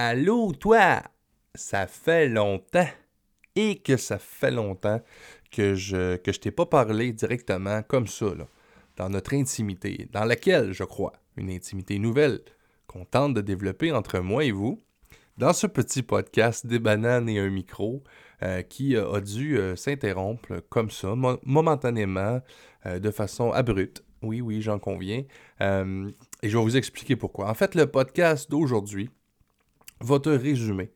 Allô, toi! Ça fait longtemps. Et que ça fait longtemps que je que t'ai pas parlé directement comme ça, là, dans notre intimité, dans laquelle, je crois, une intimité nouvelle qu'on tente de développer entre moi et vous, dans ce petit podcast des bananes et un micro euh, qui a dû euh, s'interrompre comme ça, momentanément, euh, de façon abrupte. Oui, oui, j'en conviens. et je vais vous expliquer pourquoi. En fait, le podcast d'aujourd'hui va te résumer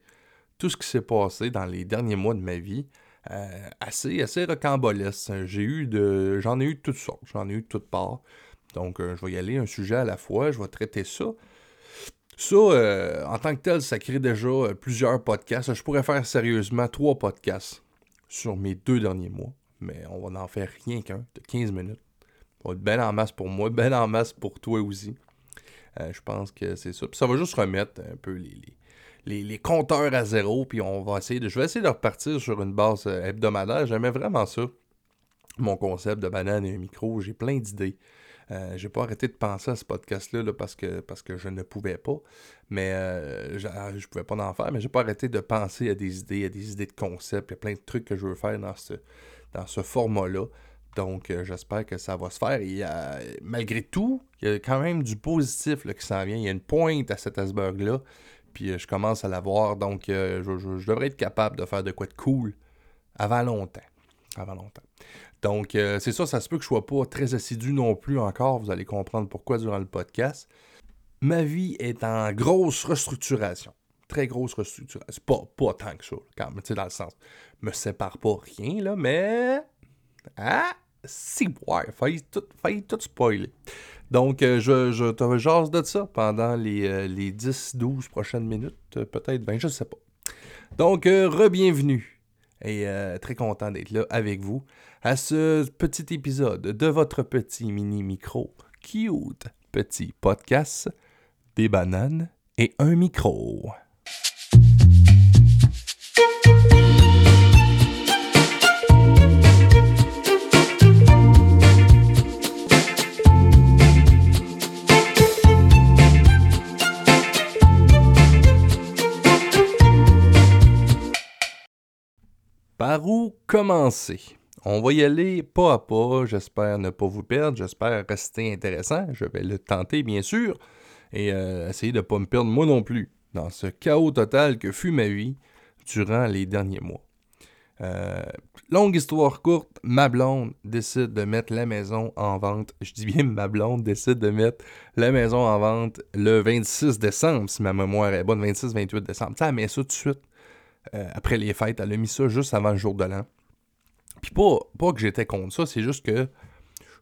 tout ce qui s'est passé dans les derniers mois de ma vie. assez, assez rocambolesque. J'ai eu de. J'en ai eu de toutes sortes. J'en ai eu de toutes parts. Donc, je vais y aller un sujet à la fois. Je vais traiter ça. Ça, euh, en tant que tel, ça crée déjà euh, plusieurs podcasts. Je pourrais faire sérieusement trois podcasts sur mes deux derniers mois, mais on va en faire rien qu'un de 15 minutes. Ça va être bien en masse pour moi, bien en masse pour toi aussi. Euh, je pense que c'est ça. Puis ça va juste remettre un peu les, les, compteurs à zéro, puis on va essayer de. Je vais essayer de repartir sur une base hebdomadaire. J'aimais vraiment ça. Mon concept de banane et un micro. J'ai plein d'idées. Euh, j'ai pas arrêté de penser à ce podcast-là parce, que, parce que je ne pouvais pas. Mais euh, je, je, pouvais pas en faire, mais j'ai pas arrêté de penser à des idées, à des idées de concepts. Il y a plein de trucs que je veux faire dans ce, dans ce format-là. Donc, euh, j'espère que ça va se faire. Et malgré tout, il y a quand même du positif qui s'en vient. Il y a une pointe à cet iceberg-là. Puis je commence à la voir. Donc, je, je, devrais être capable de faire de quoi de cool avant longtemps. Avant longtemps. Donc, euh, c'est ça, ça se peut que je sois pas très assidu non plus encore. Vous allez comprendre pourquoi durant le podcast. Ma vie est en grosse restructuration. Très grosse restructuration. Pas, pas tant que ça, quand même, tu dans le sens. Me sépare pas rien, là, mais. Ah! Si, ouais, failli tout, failli tout spoiler. Donc, euh, je, je te jase de ça pendant les, euh, les 10-12 prochaines minutes, peut-être 20, je ne sais pas. Donc, re-bienvenue et très content d'être là avec vous à ce petit épisode de votre petit mini micro cute petit podcast des bananes et un micro. Par où commencer? On va y aller pas à pas. J'espère ne pas vous perdre. J'espère rester intéressant. Je vais le tenter, bien sûr. Et euh, essayer de ne pas me perdre moi non plus dans ce chaos total que fut ma vie durant les derniers mois. Euh, longue histoire courte, ma blonde décide de mettre la maison en vente. Je dis bien ma blonde décide de mettre la maison en vente le 26 décembre, si ma mémoire est bonne, 26-28 décembre. Ça, elle met ça tout de suite. Euh, après les fêtes, elle a mis ça juste avant le jour de l'an. Puis pas, pas que j'étais contre ça, c'est juste que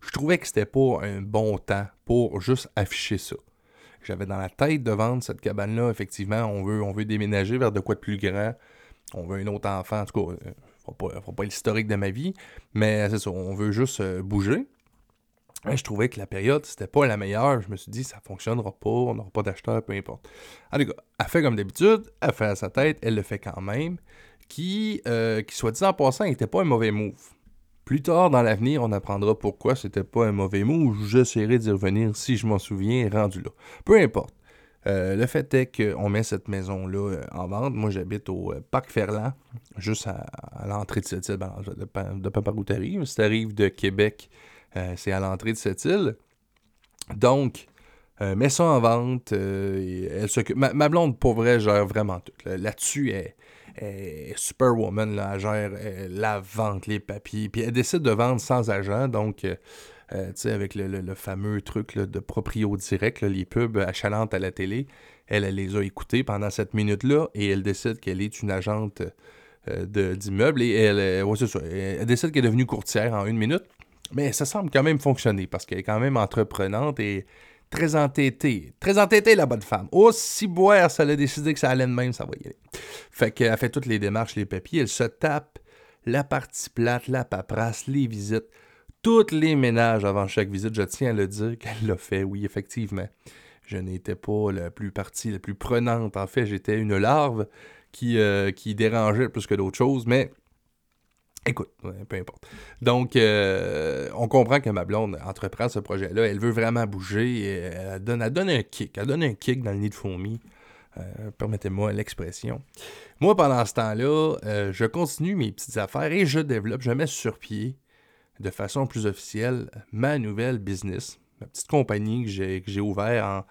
je trouvais que c'était pas un bon temps pour juste afficher ça. J'avais dans la tête de vendre cette cabane-là, effectivement, on veut, on veut déménager vers de quoi de plus grand. On veut un autre enfant, en tout cas, ne euh, pas, pas l'historique de ma vie, mais c'est ça, on veut juste euh, bouger. Je trouvais que la période, c'était pas la meilleure. Je me suis dit, ça fonctionnera pas, on n'aura pas d'acheteur, peu importe. En tout cas, elle fait comme d'habitude, elle fait à sa tête, elle le fait quand même qui, euh, qui soit dit en passant, n'était pas un mauvais move. Plus tard dans l'avenir, on apprendra pourquoi c'était pas un mauvais move. J'essaierai d'y revenir si je m'en souviens, rendu là. Peu importe. Euh, le fait est qu'on met cette maison-là euh, en vente. Moi, j'habite au Parc Ferland, juste à, l'entrée de cette île, ben, de, de, de arrives. Si tu arrives de Québec, c'est à l'entrée de cette île. Donc, mets ça en vente. elle ma, ma, blonde, pour vrai, gère vraiment tout. Là-dessus, elle, Superwoman, là, elle gère la vente, les papiers, puis elle décide de vendre sans agent, donc, euh, euh, tu sais, avec le, fameux truc de proprio direct, les pubs achalantes à la télé, elle, les a écoutés pendant cette minute-là, et elle décide qu'elle est une agente euh, d'immeuble, et elle, ça, elle décide qu'elle est devenue courtière en une minute, mais ça semble quand même fonctionner, parce qu'elle est quand même entreprenante, et Très entêtée. Très entêtée, la bonne femme. Aussi boire, ça l'a décidé que ça allait de même, ça va y aller. Fait qu'elle fait toutes les démarches, les papiers. Elle se tape la partie plate, la paperasse, les visites, toutes les ménages avant chaque visite. Je tiens à le dire qu'elle l'a fait, oui, effectivement. Je n'étais pas la plus partie, la plus prenante. En fait, j'étais une larve qui, euh, qui dérangeait plus que d'autres choses, mais Écoute, peu importe. Donc, euh, on comprend que ma blonde entreprend ce projet-là. Elle veut vraiment bouger. elle, donne, donne un kick. Elle donne un kick dans le nid de fourmi. Permettez-moi l'expression. Moi, pendant ce temps-là, je continue mes petites affaires et je développe, je mets sur pied de façon plus officielle ma nouvelle business, ma petite compagnie que j'ai, que j'ai ouvert en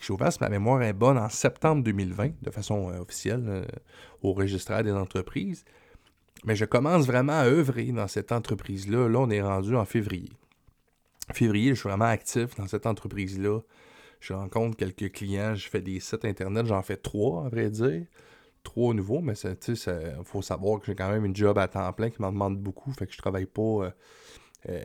j'ai ouvert, si ma mémoire est bonne, en septembre 2020, de façon euh, officielle, euh, au registraire des entreprises. Mais je commence vraiment à œuvrer dans cette entreprise-là. Là, on est rendu en février. Février, je suis vraiment actif dans cette entreprise-là. Je rencontre quelques clients, je fais des sites internet, j'en fais trois, à vrai dire. Trois nouveaux, mais il faut savoir que j'ai quand même une job à temps plein qui m'en demande beaucoup, fait que je travaille pas. Euh, euh,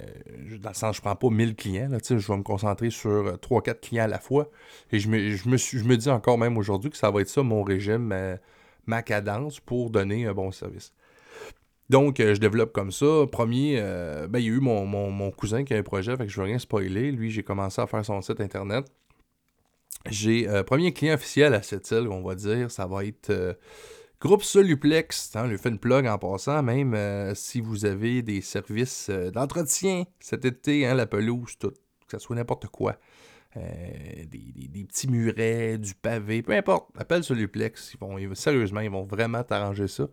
dans le sens, je prends pas 1000 clients, je vais me concentrer sur 3-4 euh, clients à la fois. Et je me, je me, suis, je me dis encore même aujourd'hui que ça va être ça mon régime, ma, cadence pour donner un bon service. Donc, euh, je développe comme ça. Premier, ben, il y a eu mon, cousin qui a un projet, fait que je veux rien spoiler. Lui, j'ai commencé à faire son site internet. J'ai premier client officiel à cette île, on va dire, ça va être Groupe Soluplex, hein, le fait une plug en passant, même euh, si vous avez des services euh, d'entretien cet été, hein, la pelouse, tout, que ce soit n'importe quoi. Euh, des, petits murets, du pavé, peu importe, appelle Soluplex. Ils vont, sérieusement, ils vont vraiment t'arranger ça.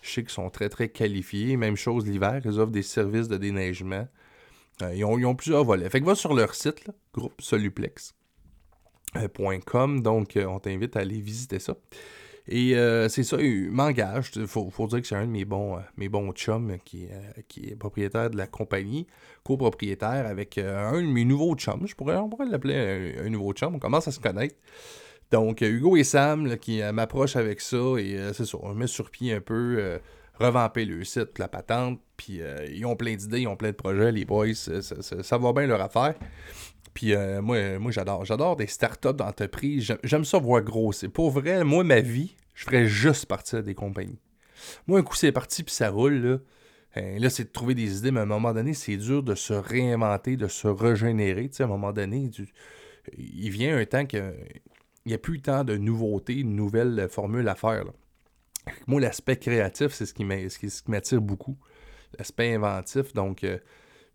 Je sais qu'ils sont très, très qualifiés. Même chose l'hiver, ils offrent des services de déneigement. ils, ont, plusieurs volets. Fait que va sur leur site, groupe soluplex.com. donc, on t'invite à aller visiter ça. Et euh, c'est ça, il m'engage. Il faut, dire que c'est un de mes bons, euh, mes bons chums qui, euh, qui est propriétaire de la compagnie, copropriétaire avec un de mes nouveaux chums. Je pourrais, on pourrait l'appeler un, nouveau chum. On commence à se connaître. Donc, Hugo et Sam qui m'approchent avec ça. Et c'est ça, on met sur pied un peu, revamper le site, la patente. Puis ils ont plein d'idées, ils ont plein de projets, les boys. Ça, ça va bien leur affaire. Puis euh, moi, moi j'adore. J'adore des startups d'entreprise. J'aime ça voir grossir. Pour vrai, moi, ma vie, je ferais juste partir des compagnies. Moi, un coup, c'est parti, puis ça roule, là. Euh, là, c'est de trouver des idées, mais à un moment donné, c'est dur de se réinventer, de se régénérer. Tu sais, à un moment donné, il vient un temps qu'il n'y a plus tant de nouveautés, de nouvelles formules à faire. Moi, l'aspect créatif, c'est ce qui m'attire beaucoup. L'aspect inventif. Donc, euh,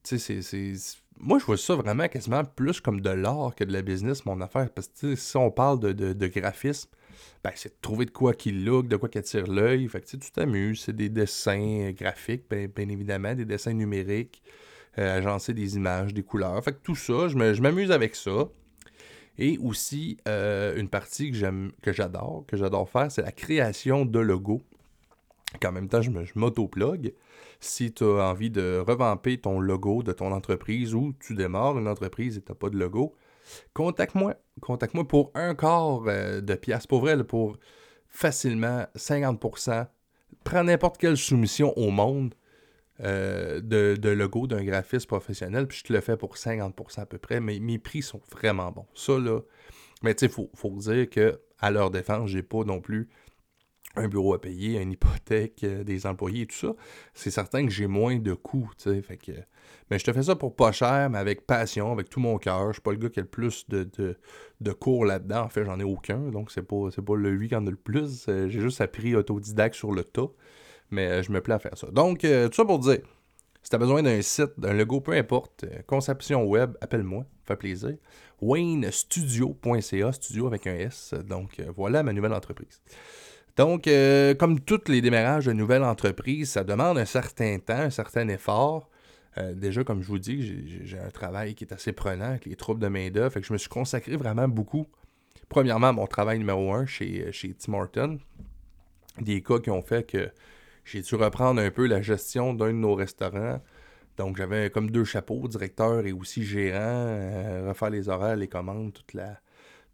tu sais, c'est moi, je vois ça vraiment quasiment plus comme de l'art que de la business, mon affaire. Parce que si on parle de, graphisme, ben, c'est de trouver de quoi qui look, de quoi qui attire l'œil. Fait que tu t'amuses. C'est des dessins graphiques, bien, évidemment, des dessins numériques, euh, agencer des images, des couleurs. Fait que tout ça, je m'amuse avec ça. Et aussi, euh, une partie que j'aime, que j'adore, que j'adore faire, c'est la création de logos. Qu'en même temps, je m'auto-plug si tu as envie de revamper ton logo de ton entreprise ou tu démarres une entreprise et tu n'as pas de logo, contacte-moi. Contacte-moi pour un quart euh, de pièce. Pour vrai, pour facilement 50%. Prends n'importe quelle soumission au monde euh, de, logo d'un graphiste professionnel, puis je te le fais pour 50% à peu près, mais mes prix sont vraiment bons. Ça, là, mais tu sais, il faut, dire que à leur défense, j'ai pas non plus un bureau à payer, une hypothèque, euh, des employés et tout ça, c'est certain que j'ai moins de coûts, fait que... Mais je te fais ça pour pas cher, mais avec passion, avec tout mon cœur. Je suis pas le gars qui a le plus de, de, cours là-dedans. En fait, j'en ai aucun, donc c'est pas, pas le lui qui en a le plus. Euh, j'ai juste appris autodidacte sur le tas, mais euh, je me plais à faire ça. Donc, tout ça pour dire, si tu as besoin d'un site, d'un logo, peu importe, conception web, appelle-moi, fait plaisir. WayneStudio.ca, studio avec un S. Donc, voilà ma nouvelle entreprise. Donc, euh, comme tous les démarrages de nouvelles entreprises, ça demande un certain temps, un certain effort. Euh, déjà, comme je vous dis, j'ai un travail qui est assez prenant avec les troupes de main-d'œuvre. Fait que je me suis consacré vraiment beaucoup. Premièrement, mon travail numéro un chez, chez Tim Horton. Des cas qui ont fait que j'ai dû reprendre un peu la gestion d'un de nos restaurants. Donc, j'avais comme deux chapeaux, directeur et aussi gérant, euh, refaire les horaires, les commandes, toute la,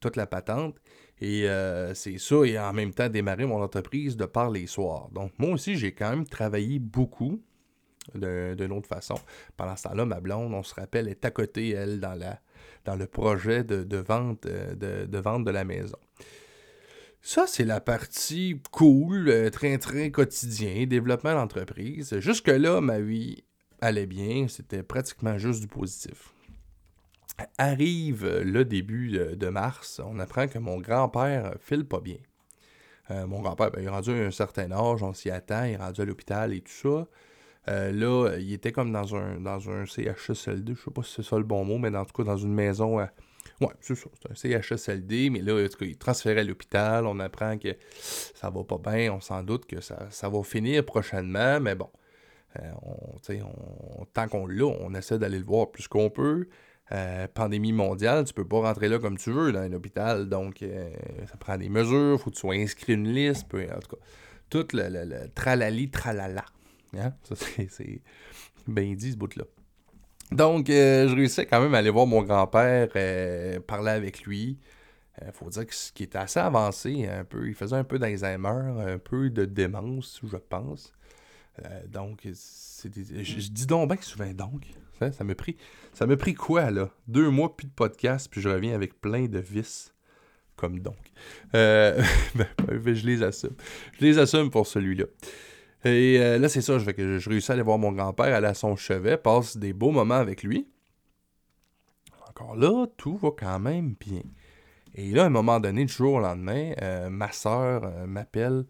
toute la patente. Et euh, c'est ça, et en même temps démarrer mon entreprise de par les soirs. Donc moi aussi, j'ai quand même travaillé beaucoup d'une autre façon. Pendant ce temps-là, ma blonde, on se rappelle, est à côté, elle, dans, la, dans le projet de, vente, euh, vente de la maison. Ça, c'est la partie cool, euh, très quotidien, développement d'entreprise. Jusque-là, ma vie allait bien, c'était pratiquement juste du positif. Arrive le début de, mars, on apprend que mon grand-père file pas bien. Euh, mon grand-père, ben, il est rendu à un certain âge, on s'y attend, il est rendu à l'hôpital et tout ça. Euh, là, il était comme dans un, dans un CHSLD, je sais pas si c'est ça le bon mot, mais en tout cas dans une maison Oui, c'est ça. C'est un CHSLD, mais là, en tout cas, il est transféré à l'hôpital. On apprend que ça va pas bien. On s'en doute que ça, va finir prochainement, mais bon. Euh, tant qu'on l'a, on essaie d'aller le voir plus qu'on peut. Euh, pandémie mondiale, tu peux pas rentrer là comme tu veux dans un hôpital, donc euh, ça prend des mesures, faut que tu sois inscrit une liste, en tout cas, tout le, le, tralali, tralala. Hein? Ça, c'est bien dit ce bout-là. Donc, je réussis quand même à aller voir mon grand-père, parler avec lui. Il faut dire que ce qui était assez avancé, un peu, il faisait un peu d'Alzheimer, un peu de démence, je pense. Euh, donc, c'est je, dis donc bien souvent donc. Ça, ça m'a pris. Ça m'a pris quoi, là? Deux mois plus de podcast, puis je reviens avec plein de vices. Comme donc. Euh, ben, ben, je les assume. Je les assume pour celui-là. Et euh, là, c'est ça, je, que je réussis à aller voir mon grand-père, aller à son chevet, passe des beaux moments avec lui. Encore là, tout va quand même bien. Et là, à un moment donné, du jour au lendemain, ma soeur m'appelle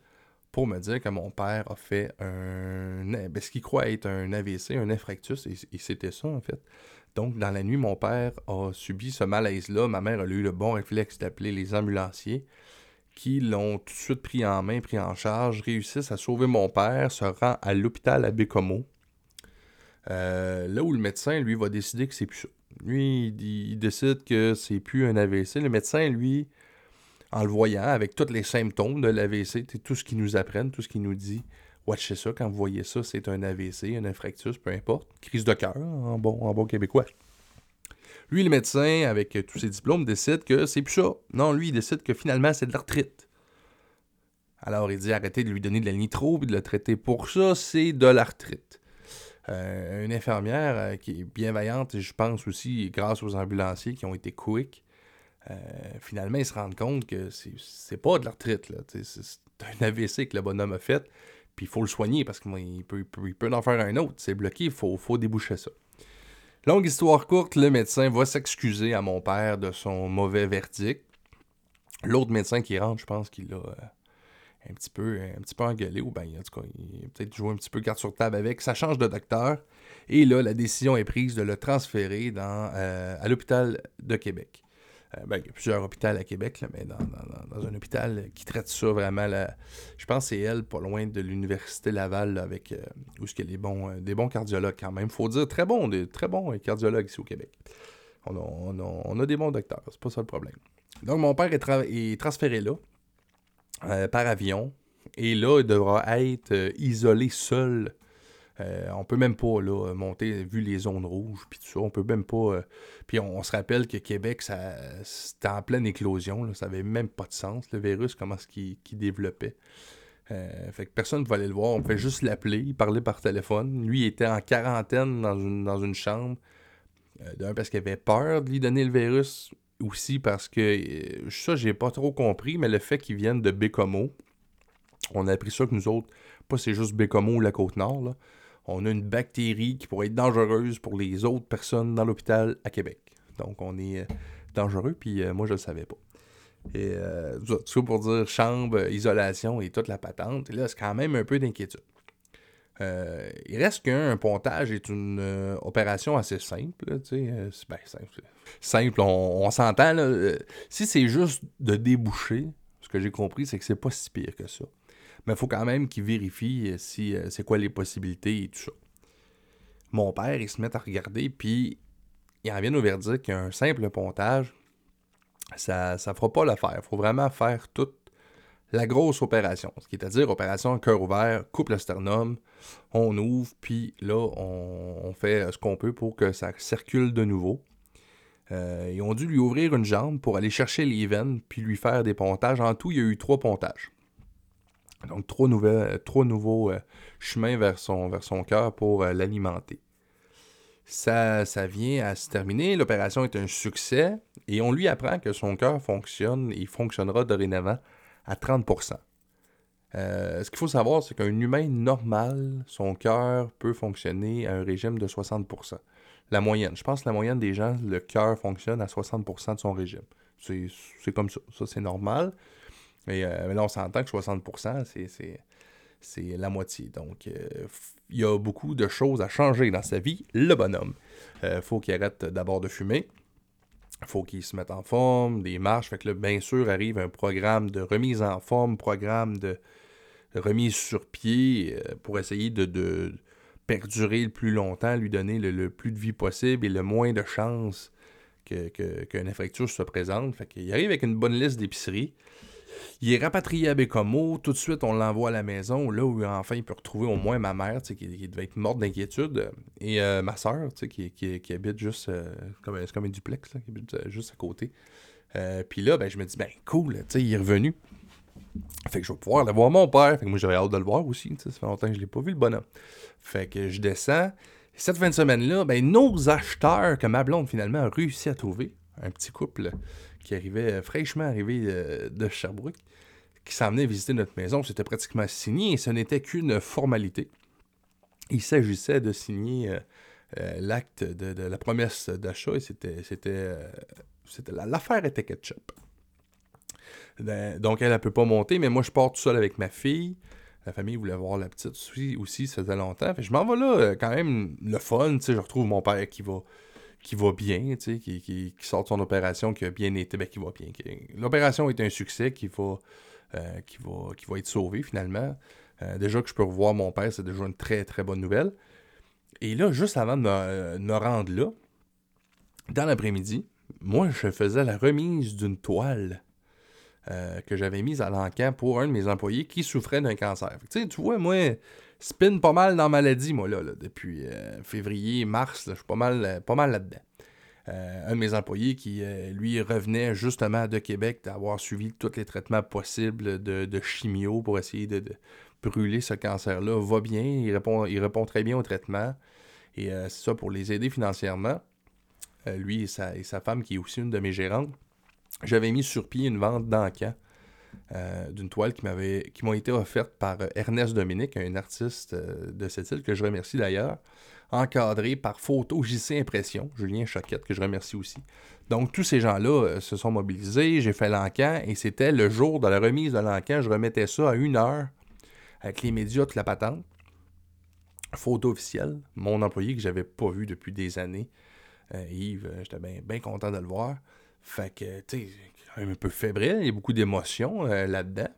pour me dire que mon père a fait un. Ben, ce qu'il croit être un AVC, un infractus, et, c'était ça en fait. Donc, dans la nuit, mon père a subi ce malaise-là. Ma mère a eu le bon réflexe d'appeler les ambulanciers qui l'ont tout de suite pris en main, pris en charge, réussissent à sauver mon père, se rend à l'hôpital à Bécomo. Euh, là où le médecin, lui, va décider que c'est plus ça. Lui, il décide que c'est plus un AVC. Le médecin, lui, en le voyant, avec tous les symptômes de l'AVC, tout ce qu'ils nous apprennent, tout ce qu'ils nous dit. Watchez ça, quand vous voyez ça, c'est un AVC, un infractus, peu importe. Crise de cœur, en bon, en bon québécois. Lui, le médecin, avec tous ses diplômes, décide que c'est plus ça. Non, lui, il décide que finalement, c'est de l'arthrite. Alors, il dit arrêtez de lui donner de la nitro et de le traiter pour ça, c'est de l'arthrite. Euh, une infirmière euh, qui est bienveillante, et je pense aussi grâce aux ambulanciers qui ont été quick, euh, finalement, ils se rendent compte que c'est pas de l'arthrite. C'est un AVC que le bonhomme a fait. Puis il faut le soigner parce qu'il peut, en faire un autre. C'est bloqué, il faut, déboucher ça. Longue histoire courte, le médecin va s'excuser à mon père de son mauvais verdict. L'autre médecin qui rentre, je pense qu'il l'a euh, un petit peu engueulé, ou bien en tout cas, il a peut-être joué un petit peu carte sur table avec. Ça change de docteur. Et là, la décision est prise de le transférer euh, à l'hôpital de Québec. Euh, ben, il y a plusieurs hôpitaux à Québec, mais dans, un hôpital qui traite ça vraiment. je pense que c'est elle, pas loin de l'Université Laval, avec euh, où il y a des bons, euh, des bons cardiologues quand même. faut dire très bons, des très bons cardiologues ici au Québec. On a, des bons docteurs, c'est pas ça le problème. Donc mon père est, transféré là, par avion, et là, il devra être isolé seul euh, on peut même pas là, monter, vu les zones rouges, puis tout ça, on peut même pas. Euh, puis on, se rappelle que Québec, c'était en pleine éclosion, ça avait même pas de sens, le virus, comment est-ce qu'il, développait. Euh, fait que personne ne pouvait aller le voir, on pouvait juste l'appeler, il parlait par téléphone. Lui, il était en quarantaine dans une, chambre. D'un, parce qu'il avait peur de lui donner le virus, aussi parce que ça, j'ai pas trop compris, mais le fait qu'il vienne de Bécomo, on a appris ça que nous autres, pas c'est juste Bécomo ou la Côte-Nord, là on a une bactérie qui pourrait être dangereuse pour les autres personnes dans l'hôpital à Québec. Donc, on est euh, dangereux, puis euh, moi, je ne le savais pas. Et euh, tout pour dire chambre, isolation et toute la patente. Là, c'est quand même un peu d'inquiétude. il reste qu'un pontage est une opération assez simple. ben, simple, simple on, s'entend. si c'est juste de déboucher, ce que j'ai compris, c'est que c'est pas si pire que ça mais il faut quand même qu'il vérifie euh, si euh, c'est quoi les possibilités et tout ça. Mon père, il se met à regarder, puis il en vient au verdict qu'un simple pontage, ça ne fera pas l'affaire. Il faut vraiment faire toute la grosse opération. Ce qui est à dire, opération cœur ouvert, coupe le sternum, on ouvre, puis là, on, fait ce qu'on peut pour que ça circule de nouveau. Euh, ils ont dû lui ouvrir une jambe pour aller chercher les veines, puis lui faire des pontages. En tout, il y a eu trois pontages. Donc, trois, nouveaux euh, chemins vers son, vers son cœur pour euh, l'alimenter. Ça, ça vient à se terminer. L'opération est un succès et on lui apprend que son cœur fonctionne et fonctionnera dorénavant à 30% euh, ce qu'il faut savoir, c'est qu'un humain normal, son cœur peut fonctionner à un régime de 60% La moyenne. Je pense que la moyenne des gens, le cœur fonctionne à 60% de son régime. C'est comme ça. Ça, c'est normal. Euh, mais, là, on s'entend que 60%, c'est la moitié. Donc, euh, il y a beaucoup de choses à changer dans sa vie, le bonhomme. Euh, faut qu'il arrête d'abord de fumer. faut qu'ils se mettent en forme, des marches. Fait que là, bien sûr, arrive un programme de remise en forme, programme de remise sur pied euh, pour essayer de, perdurer le plus longtemps, lui donner le, plus de vie possible et le moins de chances qu'une que, se présente. Fait qu'il arrive avec une bonne liste d'épiceries. Il est rapatrié à Bécomo. Tout de suite, on l'envoie à la maison, là où enfin il peut retrouver au moins ma mère, qui, qui devait être morte d'inquiétude, et euh, ma soeur, qui, qui, habite juste euh, comme, comme un duplex, qui habite euh, juste à côté. Puis là, ben, je me dis, ben cool, il est revenu. Fait que je vais pouvoir aller voir mon père. Fait que moi, j'avais hâte de le voir aussi. Ça fait longtemps que je ne l'ai pas vu, le bonhomme. Fait que je descends. Cette fin de semaine-là, ben, nos acheteurs que ma blonde, finalement, a réussi à trouver, un petit couple qui arrivait euh, fraîchement arrivé euh, de Sherbrooke, qui s'en venait visiter notre maison. C'était pratiquement signé et ce n'était qu'une formalité. Il s'agissait de signer euh, l'acte de, la promesse d'achat et c'était, c'était, l'affaire était ketchup. Ben, donc elle ne peut pas monter, mais moi je pars tout seul avec ma fille. La famille voulait voir la petite aussi, aussi ça faisait longtemps. je m'en vais là, quand même le fun, je retrouve mon père qui va qui va bien, qui, qui, qui, sort de son opération, qui a bien été, ben, qui va bien. L'opération est un succès, qui va, euh, qui va, qui va être sauvé finalement. Euh, déjà que je peux revoir mon père, c'est déjà une très très bonne nouvelle. Et là, juste avant de me, rendre là, dans l'après-midi, moi, je faisais la remise d'une toile euh, que j'avais mise à l'encan pour un de mes employés qui souffrait d'un cancer. tu vois, moi, spin pas mal dans la maladie, moi, là, depuis euh, février, mars, je suis pas mal, euh, pas mal là-dedans. Euh, un de mes employés qui, lui, revenait justement de Québec d'avoir suivi tous les traitements possibles de, chimio pour essayer de, brûler ce cancer-là, va bien, il répond, il répond très bien au traitement. Et c'est ça pour les aider financièrement. lui et sa, femme, qui est aussi une de mes gérantes, j'avais mis sur pied une vente d'encan euh, d'une toile qui m'avait qui m'ont été offertes par euh, Ernest Dominique, un artiste euh, de cette île que je remercie d'ailleurs, encadré par Photo JC Impression, Julien Choquette, que je remercie aussi. Donc tous ces gens-là se sont mobilisés, j'ai fait l'encan et c'était le jour de la remise de l'encan, je remettais ça à une heure avec les médias, toute la patente. Photo officielle, mon employé que j'avais pas vu depuis des années, Yves, j'étais bien content de le voir. Fait que, tu sais, un peu fébrile, il y a beaucoup d'émotions euh, là-dedans.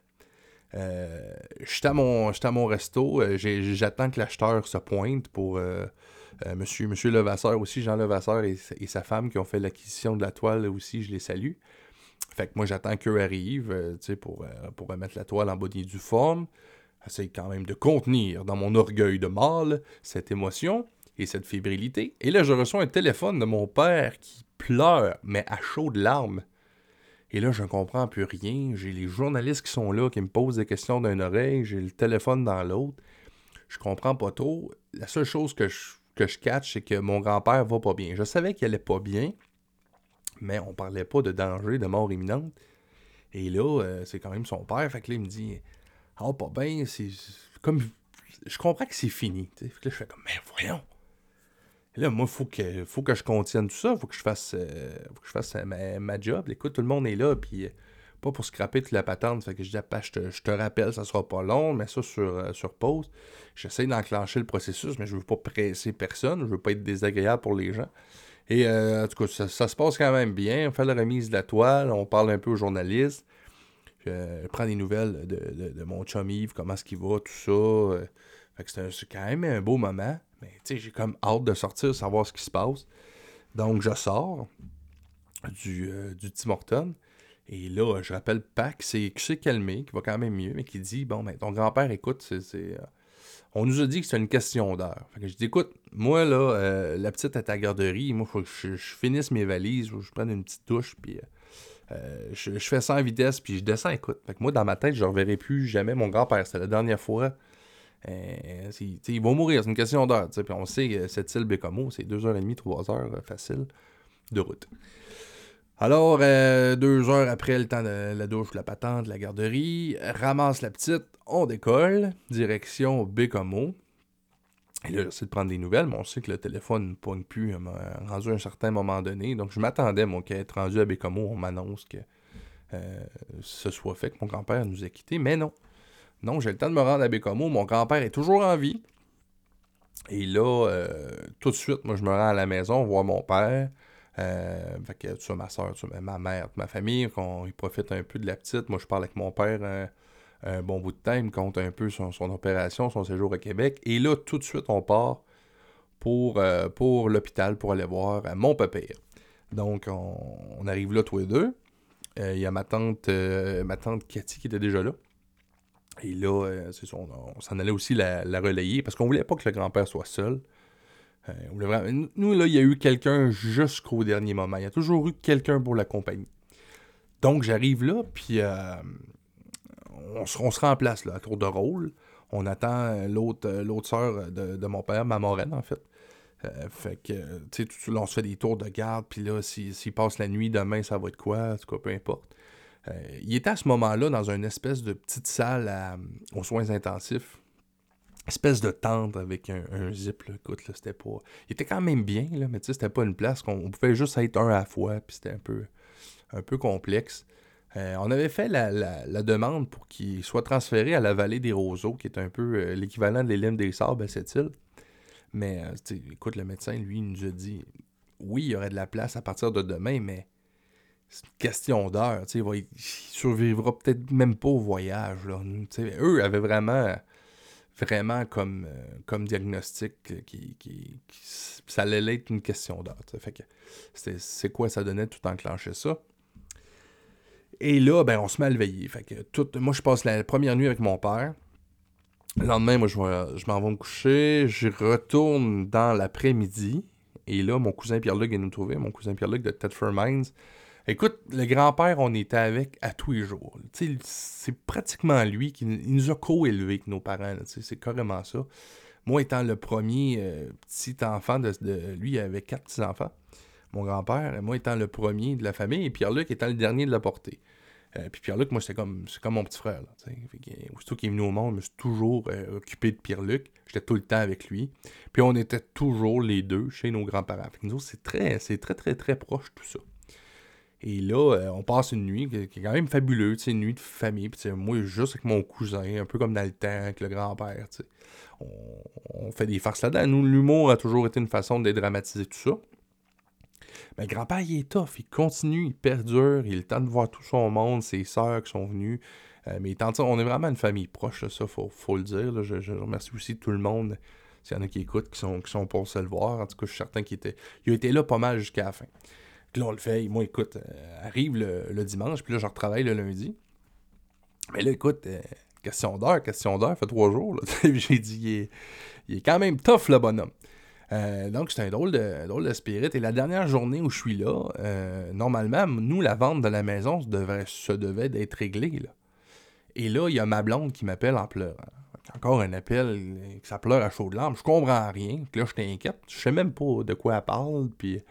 Euh, j'étais à, mon, resto, euh, j'attends que l'acheteur se pointe pour monsieur, monsieur Levasseur aussi, Jean Levasseur et, sa femme qui ont fait l'acquisition de la toile aussi, je les salue. Fait que moi j'attends qu'eux arrivent pour, pour remettre la toile en bonne et due forme. J'essaie quand même de contenir dans mon orgueil de mâle cette émotion et cette fébrilité. Et là je reçois un téléphone de mon père qui pleure, mais à chaudes larmes. Et là, je ne comprends plus rien. J'ai les journalistes qui sont là, qui me posent des questions d'une oreille. J'ai le téléphone dans l'autre. Je comprends pas trop. La seule chose que je, que catch, c'est que mon grand-père va pas bien. Je savais qu'il allait pas bien, mais on parlait pas de danger, de mort imminente. Et là, euh, c'est quand même son père. Fait que là, il me dit Ah, pas bien, c'est comme. Je comprends que c'est fini. Fait là, je fais comme Mais voyons là, moi, il faut que, faut que je contienne tout ça. Il faut que je fasse, euh, faut que je fasse euh, ma, job. Écoute, tout le monde est là, puis euh, pas pour scraper toute la patente. Fait que je ah, te, je te rappelle, ça sera pas long, mais ça sur, sur pause. J'essaie d'enclencher le processus, mais je veux pas presser personne. Je veux pas être désagréable pour les gens. Et en tout cas, ça, se passe quand même bien. On fait la remise de la toile, on parle un peu aux journalistes. Je, prends des nouvelles de, de, mon chum Yves, comment est-ce qu'il va, tout ça. Fait que c'est quand même un beau moment. Mais tu sais, j'ai comme hâte de sortir, savoir ce qui se passe. Donc, je sors du, euh, du Tim Horton. Et là, je rappelle Pac, c'est qui s'est calmé, qui va quand même mieux, mais qui dit Bon, ben, ton grand-père, écoute, c'est. Euh, on nous a dit que c'est une question d'heure. Fait que je dis Écoute, moi, là, euh, la petite à la garderie. Moi, faut que je, finisse mes valises, je prenne une petite douche, puis. je, fais ça en vitesse, puis je descends, écoute. Fait que moi, dans ma tête, je ne reverrai plus jamais mon grand-père. C'était la dernière fois euh, il va mourir, c'est une question d'heure. Puis on sait que cette île Bécomo, c'est 2h30, 3h euh, facile de route. Alors, euh, deux heures après le temps de la douche, la patente, la garderie, ramasse la petite, on décolle, direction Bécomo. Et là, j'essaie de prendre des nouvelles, mais on sait que le téléphone ne pogne plus rendu à un certain moment donné. Donc, je m'attendais, moi, qu'à être rendu à Bécomo, on m'annonce que ce soit fait, que mon grand-père nous a quittés. Mais non, non, j'ai le temps de me rendre à Bécomo. Mon grand-père est toujours en vie. Et là, euh, tout de suite, moi, je me rends à la maison voir mon père. fait que tu ma soeur, ma mère, ma famille, qu'on profite un peu de la petite. Moi, je parle avec mon père un bon bout de temps. Il me compte un peu son, opération, son séjour à Québec. Et là, tout de suite, on part pour, pour l'hôpital pour aller voir mon papa. Donc, on, arrive là tous les deux. Euh, il y a ma tante, euh, ma tante Cathy qui était déjà là. Et là, euh, c'est on, s'en allait aussi la, relayer parce qu'on voulait pas que le grand-père soit seul. Nous, là, il y a eu quelqu'un jusqu'au dernier moment. Il y a toujours eu quelqu'un pour l'accompagner. Donc, j'arrive là, puis on, se rend en place, là, à tour de rôle. On attend l'autre, l'autre sœur de, de, mon père, ma moraine, en fait. Euh, fait que, tu sais, on se fait des tours de garde, puis là, s'il passe la nuit, demain, ça va être quoi, en peu importe. Euh, il était à ce moment-là dans une espèce de petite salle aux soins intensifs. Espèce de tente avec un, zip, là. écoute, là, c'était pas... Il était quand même bien, là, mais tu sais, c'était pas une place qu'on pouvait juste être un à la fois, puis c'était un peu, un peu complexe. Euh, on avait fait la, demande pour qu'il soit transféré à la vallée des Roseaux, qui est un peu l'équivalent de l'île des Sables à cette île. Mais euh, écoute, le médecin, lui, il nous a dit oui, il y aurait de la place à partir de demain, mais c'est une question d'heure. Il, il survivra peut-être même pas au voyage. Là. Eux avaient vraiment, vraiment comme, euh, comme diagnostic qui, qui, ça allait être une question d'heure. Fait que c'est quoi ça donnait tout enclencher ça. Et là, ben, on se met à le veiller. Fait que moi, je passe la première nuit avec mon père. Le lendemain, moi, je, je m'en vais me coucher. Je retourne dans l'après-midi. Et là, mon cousin Pierre-Luc vient nous trouver, mon cousin Pierre-Luc de Tedford Mines. Écoute, le grand-père, on était avec à tous les jours. C'est pratiquement lui qui nous a co-élevés avec nos parents. C'est carrément ça. Moi, étant le premier euh, petit enfant de, Lui, il avait quatre petits-enfants. Mon grand-père, moi étant le premier de la famille, et Pierre-Luc étant le dernier de la portée. Euh, puis Pierre-Luc, moi, c'est comme, mon petit frère. Là, aussitôt qu'il est venu au monde, je me suis toujours euh, occupé de Pierre-Luc. J'étais tout le temps avec lui. Puis on était toujours les deux chez nos grands-parents. nous, c'est très, c'est très, très, très proche tout ça. Et là, euh, on passe une nuit qui est quand même fabuleuse, une nuit de famille. Puis moi, juste avec mon cousin, un peu comme dans le temps, avec le grand-père. On, on fait des farces là-dedans. Nous, l'humour a toujours été une façon de dédramatiser tout ça. Mais ben, grand-père, il est tough, il continue, il perdure, il a le temps de voir tout son monde, ses sœurs qui sont venues. Euh, mais tant on est vraiment une famille proche, ça, faut, faut le dire. Je, remercie aussi tout le monde, s'il y en a qui écoutent, qui sont, qui sont pour se le voir. En tout cas, je suis certain qu'il était, il a été là pas mal jusqu'à la fin. Puis là, le fait. Moi, écoute, euh, arrive le, dimanche, puis là, je retravaille le lundi. Mais là, écoute, euh, question d'heure, question d'heure, fait trois jours. J'ai dit, il est, quand même tough, le bonhomme. Euh, donc, c'est un drôle de, spirit. Et la dernière journée où je suis là, normalement, nous, la vente de la maison se devait, devait d'être réglée. Et là, il y a ma blonde qui m'appelle en pleurant. Encore un appel, que ça pleure à chaud de larmes. Je comprends rien. Là, je t'inquiète. Je sais même pas de quoi elle parle. Puis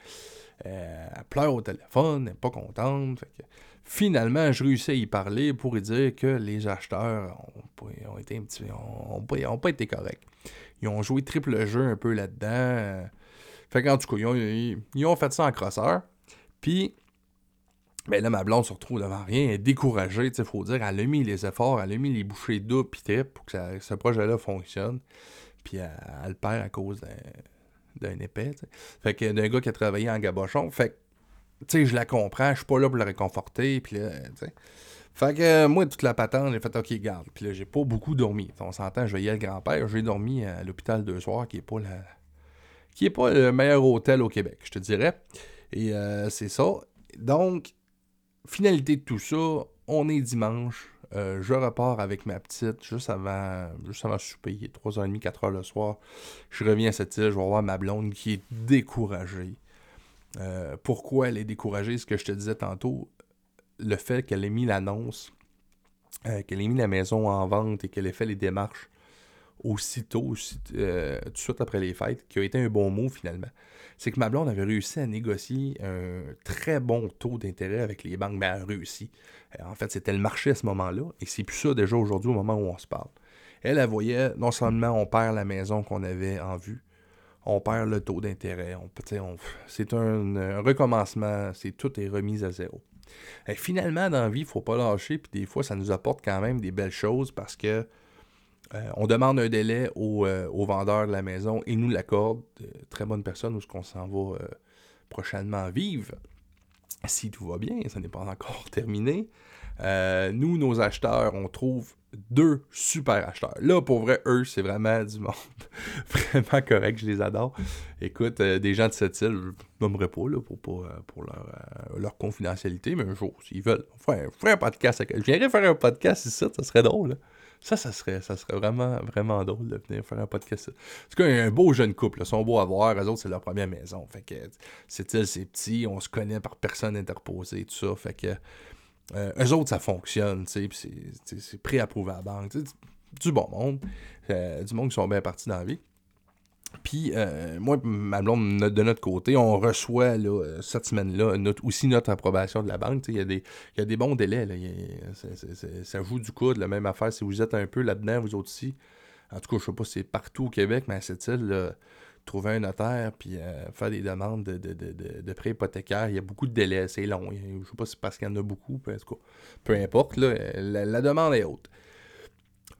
euh, elle pleure au téléphone, elle n'est pas contente. finalement, je réussis à y parler pour lui dire que les acheteurs ont, été un petit, pas été corrects. Ils ont joué triple jeu un peu là-dedans. Fait qu'en tout cas, ils ont, fait ça en crosseur. Puis, ben là, ma blonde se retrouve devant rien, elle est découragée, il faut dire. Elle a mis les efforts, elle a mis les bouchées d'eau puis pour que ce projet-là fonctionne. Puis, elle, le perd à cause d'un épais, Fait que d'un gars qui a travaillé en gabochon. Fait que, tu sais, je la comprends, je suis pas là pour la réconforter. Puis là, sais. Fait que euh, moi, toute la patente, j'ai fait OK, garde. Puis là, j'ai pas beaucoup dormi. On s'entend, je veillais le grand-père. J'ai dormi à l'hôpital deux soirs, qui est pas la... qui est pas le meilleur hôtel au Québec, je te dirais. Et euh, c'est ça. Donc, finalité de tout ça, on est dimanche. Euh, je repars avec ma petite juste avant, juste avant souper. Il est 3h30, 4h le soir. Je reviens à cette île, je vais voir ma blonde qui est découragée. pourquoi elle est découragée? Ce que je te disais tantôt, le fait qu'elle ait mis l'annonce, euh, qu'elle ait mis la maison en vente et qu'elle ait fait les démarches aussitôt, euh, tout de suite après les fêtes, qui a été un bon mot finalement, c'est que ma avait réussi à négocier un très bon taux d'intérêt avec les banques. Ben, elle a réussi. Euh, en fait, c'était le marché à ce moment-là, et c'est plus ça déjà aujourd'hui au moment où on se parle. Elle, elle voyait, non seulement on perd la maison qu'on avait en vue, on perd le taux d'intérêt. On, c'est un, recommencement, c'est tout est remis à zéro finalement, dans la vie, il ne faut pas lâcher, puis des fois, ça nous apporte quand même des belles choses parce que euh, on demande un délai au, euh, au, vendeur de la maison et nous l'accorde. très bonne personne où ce qu'on s'en va. Euh, prochainement vivre? Si tout va bien, ça n'est pas encore terminé. Euh, nous, nos acheteurs, on trouve deux super acheteurs. Là, pour vrai, eux, c'est vraiment du monde vraiment correct. Je les adore. Écoute, euh, des gens de cette île, je nommerai pas pour, leur, confidentialité, mais un jour, s'ils veulent, on ferait, un podcast. Je viendrais faire un podcast ici, ça serait drôle. Ça, ça serait, vraiment, vraiment drôle de venir faire un podcast. En tout cas, un beau jeune couple. Ils sont beaux à voir. Eux autres, c'est leur première maison. Fait que c'est il c'est petit. On se connaît par personne interposée, tout ça. Fait que euh, eux autres, ça fonctionne. C'est pré-approuvé à la banque. Du bon monde. Euh, du monde qui sont bien partis dans la vie. Puis, euh, moi, ma de notre côté, on reçoit là, cette semaine-là aussi notre approbation de la banque. Il y, a des, y a des bons délais. Là. ça joue du coup de la même affaire. Si vous êtes un peu là-dedans, vous autres aussi. En tout cas, je sais pas si c'est partout au Québec, mais à cette île, trouver un notaire puis euh, faire des demandes de, de, de, de prêts hypothécaires, il y a beaucoup de délais, c'est long. Je ne sais pas si c'est parce qu'il y en a beaucoup, peu importe, là, la demande est haute.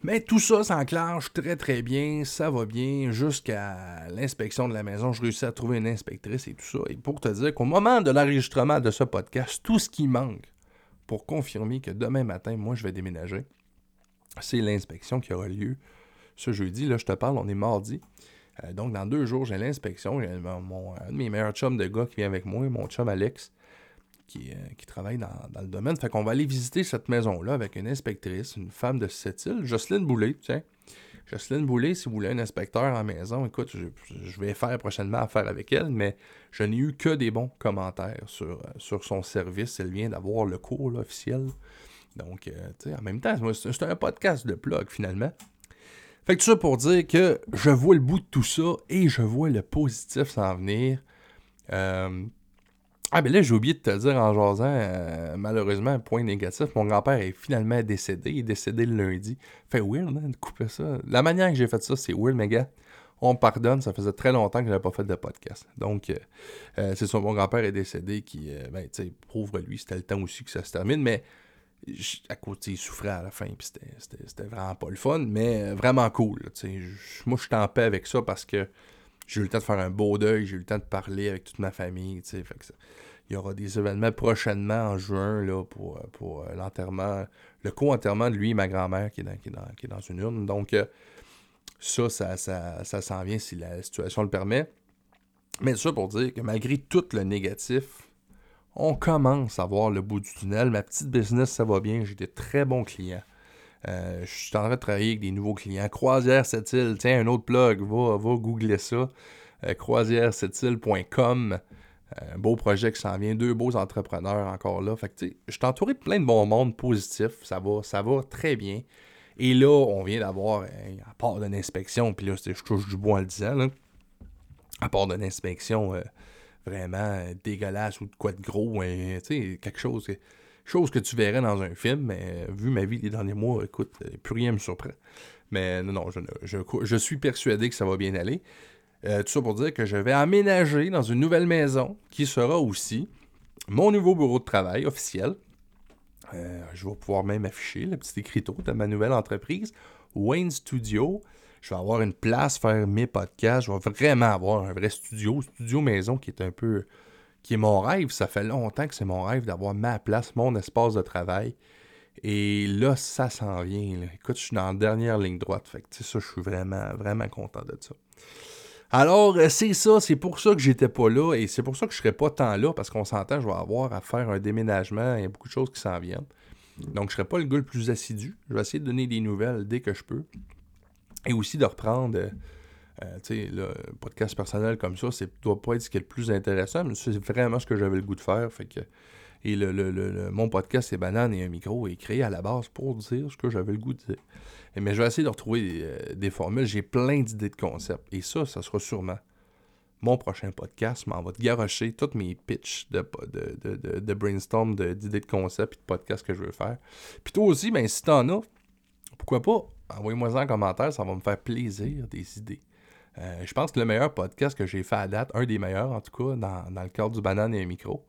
Mais tout ça s'enclenche très très bien, ça va bien jusqu'à l'inspection de la maison. Je réussis à trouver une inspectrice et tout ça. Et pour te dire qu'au moment de l'enregistrement de ce podcast, tout ce qui manque pour confirmer que demain matin, moi, je vais déménager, c'est l'inspection qui aura lieu ce jeudi. Là, je te parle, on est mardi. Euh, donc, dans deux jours, j'ai l'inspection. J'ai mon, un de mes meilleurs chums de gars qui vient avec moi, mon chum Alex, qui, euh, qui travaille dans, le domaine. Fait qu'on va aller visiter cette maison-là avec une inspectrice, une femme de cette île, Jocelyne Boulay, tiens. Jocelyne Boulay, si vous voulez un inspecteur en maison, écoute, je, vais faire prochainement affaire avec elle, mais je n'ai eu que des bons commentaires sur, euh, sur son service. Elle vient d'avoir le cours officiel. Donc, tu sais, en même temps, c'est un podcast de plug finalement. Fait que tout ça pour dire que je vois le bout de tout ça et je vois le positif s'en venir. Euh, ah, ben là, j'ai oublié de te dire en jasant, euh, malheureusement, point négatif, mon grand-père est finalement décédé. Il est décédé le lundi. Fait weird, hein, de couper ça. La manière que j'ai fait ça, c'est weird, mes gars. On pardonne, ça faisait très longtemps que je n'avais pas fait de podcast. Donc, euh, c'est ça, mon grand-père est décédé, qui, ben, tu sais, pauvre lui, c'était le temps aussi que ça se termine, mais à côté, il souffrait à la fin, puis c'était vraiment pas le fun, mais vraiment cool. moi, je suis en paix avec ça parce que j'ai eu le temps de faire un beau deuil, j'ai eu le temps de parler avec toute ma famille. Il y aura des événements prochainement en juin là, pour, pour euh, l'enterrement, le co-enterrement de lui et ma grand-mère qui, est dans, qui, est dans, une urne. Donc, euh, ça, ça, ça, ça s'en vient si la situation le permet. Mais ça pour dire que malgré tout le négatif, on commence à voir le bout du tunnel. Ma petite business, ça va bien. J'ai des très bons clients. Euh, je suis en train de travailler avec des nouveaux clients. Croisière cette île, tiens, un autre plug, va, va googler ça. Euh, croisière-cette-île.com. Euh, un beau projet qui s'en vient, deux beaux entrepreneurs encore là. Fait que, je suis entouré de plein de bons monde positifs. Ça va, ça va très bien. Et là, on vient d'avoir, à part d'une inspection, puis là, je touche du bois en le disant, à part d'une inspection vraiment euh, dégueulasse ou de quoi de gros, quelque chose, chose que tu verrais dans un film, mais euh, vu ma vie les derniers mois, écoute, euh, plus rien me surprend. Mais non, non, je, je, suis persuadé que ça va bien aller. tout ça pour dire que je vais aménager dans une nouvelle maison qui sera aussi mon nouveau bureau de travail officiel. je vais pouvoir même afficher le petit écriteau de ma nouvelle entreprise, Wayne Studio je vais avoir une place, faire mes podcasts. Je vais vraiment avoir un vrai studio, studio maison qui est un peu. Qui est mon rêve. Ça fait longtemps que c'est mon rêve d'avoir ma place, mon espace de travail. Et là, ça s'en vient. Écoute, je suis dans la dernière ligne droite. Fait que, ça, je suis vraiment, vraiment content de ça. Alors, euh, c'est ça, c'est pour ça que j'étais pas là et c'est pour ça que je serai pas tant là parce qu'on s'entend, je vais avoir à faire un déménagement, il y a beaucoup de choses qui s'en viennent. Donc, je serai pas le gars le plus assidu. Je vais essayer de donner des nouvelles dès que je peux. Et aussi de reprendre, euh, tu sais, le podcast personnel comme ça, c'est doit pas être ce qui est le plus intéressant, mais c'est vraiment ce que j'avais le goût de faire. Fait que, et le, le, mon podcast, c'est Banane et un micro, est créé à la base pour dire ce que j'avais le goût de dire. mais je vais essayer de retrouver euh, des, formules. J'ai plein d'idées de concepts. Et ça, ça sera sûrement mon prochain podcast. m'en va te garocher toutes mes pitchs de, de, de, de brainstorm, d'idées de, concepts et de podcasts que je veux faire. Puis toi aussi, ben, si t'en as, pourquoi pas envoyez-moi ça en commentaire, ça va me faire plaisir des idées. Euh, je pense que le meilleur podcast que j'ai fait à date, un des meilleurs en tout cas, dans, le cadre du banane et un micro,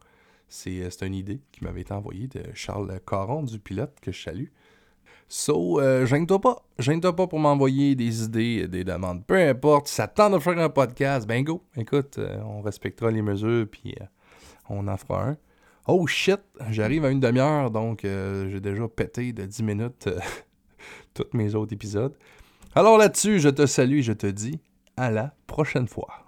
c'est, euh, c'est une idée qui m'avait été envoyée de Charles Caron du pilote que je salue. So, euh, gêne-toi pas. Gêne-toi pas pour m'envoyer des idées, des demandes. Peu importe, si ça tente de faire un podcast, ben go. Écoute, euh, on respectera les mesures, puis on en fera un. Oh shit, j'arrive à une demi-heure, donc j'ai déjà pété de 10 minutes tous mes autres épisodes. Alors là-dessus, je te salue je te dis à la prochaine fois.